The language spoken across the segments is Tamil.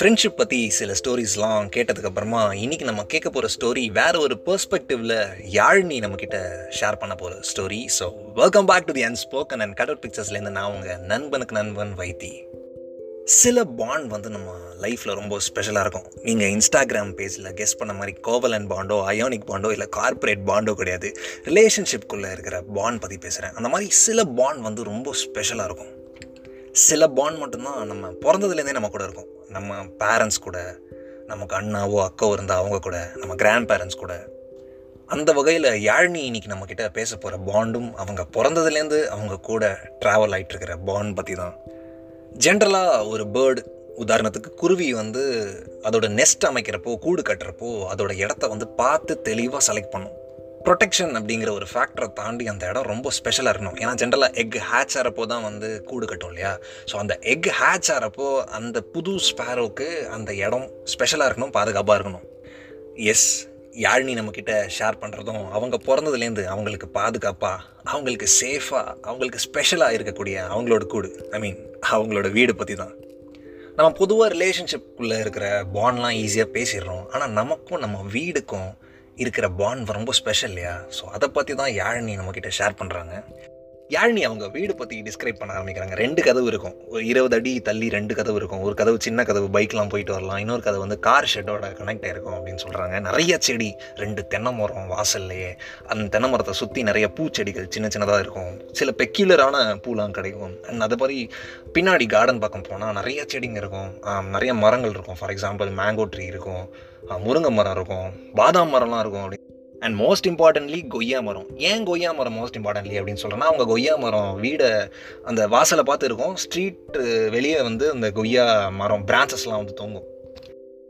ஃப்ரெண்ட்ஷிப் பற்றி சில ஸ்டோரிஸ்லாம் கேட்டதுக்கப்புறமா இன்றைக்கி நம்ம கேட்க போகிற ஸ்டோரி வேறு ஒரு பெர்ஸ்பெக்டிவில் யாழ்னி நம்மக்கிட்ட ஷேர் பண்ண போகிற story so welcome back to the unspoken and கடவுட் பிக்சர்ஸ்லேருந்து நான் உங்கள் நண்பனுக்கு நண்பன் வைத்தி. சில பாண்ட் வந்து நம்ம லைஃப்பில் ரொம்ப ஸ்பெஷலாக இருக்கும். நீங்கள் இன்ஸ்டாகிராம் பேஜில் கெஸ் பண்ண மாதிரி கோவலன் பாண்டோ அயோனிக் பாண்டோ இல்லை கார்ப்பரேட் பாண்டோ கிடையாது. ரிலேஷன்ஷிப்குள்ளே இருக்கிற பாண்ட் பற்றி பேசுகிறேன் அந்த மாதிரி சில பாண்ட் வந்து ரொம்ப ஸ்பெஷலாக இருக்கும். சில பாண்ட் மட்டும்தான் நம்ம பிறந்ததுலேருந்தே நம்ம கூட இருக்கும். நம்ம பேரண்ட்ஸ் கூட நமக்கு அண்ணாவோ அக்காவோ இருந்தால் அவங்க கூட நம்ம கிராண்ட் பேரண்ட்ஸ் கூட. அந்த வகையில் யாழ்னி இன்னைக்கு நம்மக்கிட்ட பேச போகிற பாண்டும் அவங்க பிறந்ததுலேருந்து அவங்க கூட ட்ராவல் ஆகிட்டுருக்கிற பாண்ட் பற்றி தான். ஜென்ரலாக ஒரு பேர்டு உதாரணத்துக்கு குருவி வந்து அதோட நெஸ்ட் அமைக்கிறப்போ கூடு கட்டுறப்போ அதோட இடத்த வந்து பார்த்து தெளிவாக செலக்ட் பண்ணும். ப்ரொடெக்ஷன் அப்படிங்கிற ஒரு ஃபேக்டரை தாண்டி அந்த இடம் ரொம்ப ஸ்பெஷலாக இருக்கணும். ஏன்னா ஜென்ரலாக எக் ஹேட்ச் ஆகிறப்போ தான் வந்து கூடு கட்டும் இல்லையா? ஸோ அந்த எக் ஹேட்ச் ஆகிறப்போ அந்த புது ஸ்பேரோவுக்கு அந்த இடம் ஸ்பெஷலாக இருக்கணும் பாதுகாப்பாக இருக்கணும். எஸ் யாழினி நம்மக்கிட்ட ஷேர் பண்ணுறதும் அவங்க பிறந்ததுலேருந்து அவங்களுக்கு பாதுகாப்பாக அவங்களுக்கு சேஃபாக அவங்களுக்கு ஸ்பெஷலாக இருக்கக்கூடிய அவங்களோட கூடு. ஐ மீன் அவங்களோட வீடு பற்றி தான். நம்ம பொதுவாக ரிலேஷன்ஷிப்புக்குள்ளே இருக்கிற பாண்ட்லாம் ஈஸியாக பேசிடுறோம். ஆனால் நமக்கும் நம்ம வீடுக்கும் இருக்கிற பாண்ட் ரொம்ப ஸ்பெஷல் இல்லையா? ஸோ அதை பற்றி தான் யாழினி நம்மக்கிட்ட ஷேர் பண்ணுறாங்க யாழினி அவங்க வீடு பற்றி டிஸ்கிரைப் பண்ண ஆரம்பிக்கிறாங்க. ரெண்டு கதவு இருக்கும். ஒரு இருபது அடி தள்ளி ரெண்டு கதவு இருக்கும். ஒரு கதவு சின்ன கதவு பைக்லாம் போயிட்டு வரலாம். இன்னொரு கதவு வந்து கார் ஷெட்டோட கனெக்ட் ஆயிருக்கும் அப்படின்னு சொல்கிறாங்க நிறைய செடி ரெண்டு தென்னை மரம் வாசல்லையே. அந்த தென்னை மரத்தை சுற்றி நிறைய பூச்செடிகள் சின்ன சின்னதாக இருக்கும். சில பெக்யூலரான பூலாம் கிடைக்கும். அண்ட் அதே மாதிரி பின்னாடி கார்டன் பக்கம் போனால் நிறைய செடிங்க இருக்கும். நிறைய மரங்கள் இருக்கும். ஃபார் எக்ஸாம்பிள் மேங்கோ ட்ரீ இருக்கும். முருங்கை மரம் இருக்கும். பாதாம் மரம்லாம் இருக்கும். அப்படின்னு அண்ட் மோஸ்ட் இம்பார்ட்டன்ட்லி கொய்யா மரம். ஏன் கொய்யா மரம் மோஸ்ட் இம்பார்ட்டன்ட்லி அப்படின்னு சொல்கிறேன்னா அவங்க கொய்யா மரம் வீடை அந்த வாசலை பார்த்து இருக்கும் ஸ்ட்ரீட் வெளியே வந்து அந்த கொய்யா மரம் பிரான்ச்சஸ்லாம் வந்து தொங்கும்.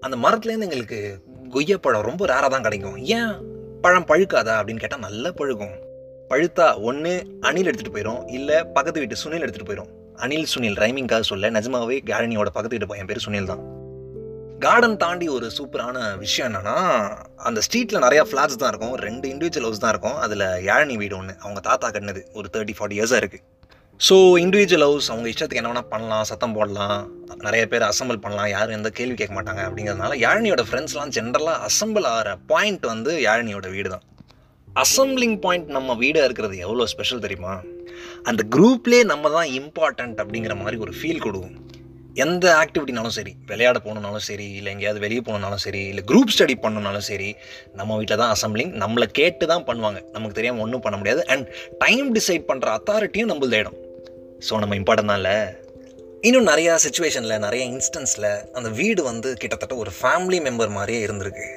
அந்த மரத்துலேருந்து எங்களுக்கு கொய்யா பழம் ரொம்ப ரேராக தான் கிடைக்கும். ஏன்? பழம் பழுக்காதா அப்படின்னு கேட்டால் நல்லா பழுக்கும். பழுத்தா ஒன்று அணில் எடுத்துகிட்டு போயிடும் இல்லை பக்கத்து வீட்டு சுனில் எடுத்துகிட்டு போயிடும் அணில் சுனில் ரைமிங்காக சொல்ல நிஜமாவே கேரணியோட பக்கத்து வீட்டு பையன் பேர் சுனில் தான். கார்டன் தாண்டி ஒரு சூப்பரான விஷயம் என்னென்னா அந்த ஸ்ட்ரீட்டில் நிறையா ஃப்ளாட்ஸ் தான் இருக்கும். ரெண்டு இண்டிவிஜுவல் ஹவுஸ் தான் இருக்கும். அதில் யாழினி வீடு ஒன்று அவங்க தாத்தா கட்டினது ஒரு தேர்ட்டி ஃபார்ட்டி இயர்ஸாக இருக்குது ஸோ இண்டிவிஜுவல் ஹவுஸ் அவங்க இஷ்டத்துக்கு என்ன வேணால் பண்ணலாம். சத்தம் போடலாம். நிறைய பேர் அசம்பிள் பண்ணலாம். யாரும் எந்த கேள்வி கேட்க மாட்டாங்க அப்படிங்கிறதுனால யாழினியோட ஃப்ரெண்ட்ஸ்லாம் ஜென்ரலாக அசம்பிள் ஆகிற பாயிண்ட் வந்து யாழினியோட வீடு தான். அசம்பிளிங் பாயிண்ட் நம்ம வீடாக இருக்கிறது எவ்வளோ ஸ்பெஷல் தெரியுமா? அந்த குரூப்லேயே நம்ம தான் இம்பார்ட்டண்ட் அப்படிங்கிற மாதிரி ஒரு ஃபீல் கொடுக்கும். எந்த ஆக்டிவிட்டினாலும் சரி விளையாட போகணுனாலும் சரி இல்லை எங்கேயாவது வெளியே போகணுன்னாலும் சரி இல்லை குரூப் ஸ்டடி பண்ணணுனாலும் சரி நம்ம வீட்டில் தான் அசம்பிளிங் நம்மளை கேட்டு தான் பண்ணுவாங்க. நமக்கு தெரியாமல் ஒன்றும் பண்ண முடியாது. அண்ட் டைம் டிசைட் பண்ணுற அத்தாரிட்டியும் நம்மளது இடம். ஸோ நம்ம இம்பார்ட்டன் தான் இல்லை? இன்னும் நிறையா சுச்சுவேஷனில் நிறைய இன்ஸ்டன்ஸில் அந்த வீடு வந்து கிட்டத்தட்ட ஒரு ஃபேமிலி மெம்பர் மாதிரியே இருந்திருக்கு.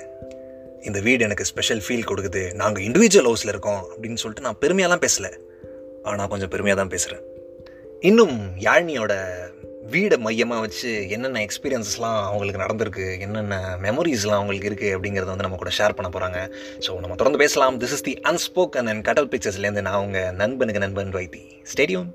இந்த வீடு எனக்கு ஸ்பெஷல் ஃபீல் கொடுக்குது. நாங்கள் இண்டிவிஜுவல் ஹவுஸில் இருக்கோம் அப்படின்னு சொல்லிட்டு நான் பெருமையாலாம் பேசலை. ஆனால் கொஞ்சம் பெருமையாக தான் பேசுகிறேன் இன்னும் யாழ்னியோட வீடை மையமாக வச்சு என்னென்ன எக்ஸ்பீரியன்ஸ்லாம் அவங்களுக்கு நடந்திருக்கு என்னென்ன மெமரிஸ்லாம் அவங்களுக்கு இருக்குது அப்படிங்கிறத வந்து நம்ம கூட ஷேர் பண்ண போகிறாங்க ஸோ நம்ம தொடர்ந்து பேசலாம். This is the unspoken and கடல் பிக்சர்ஸ்லேருந்து நான் உங்கள் நண்பனுக்கு நண்பன் வைத்தி. ஸ்டேடியம்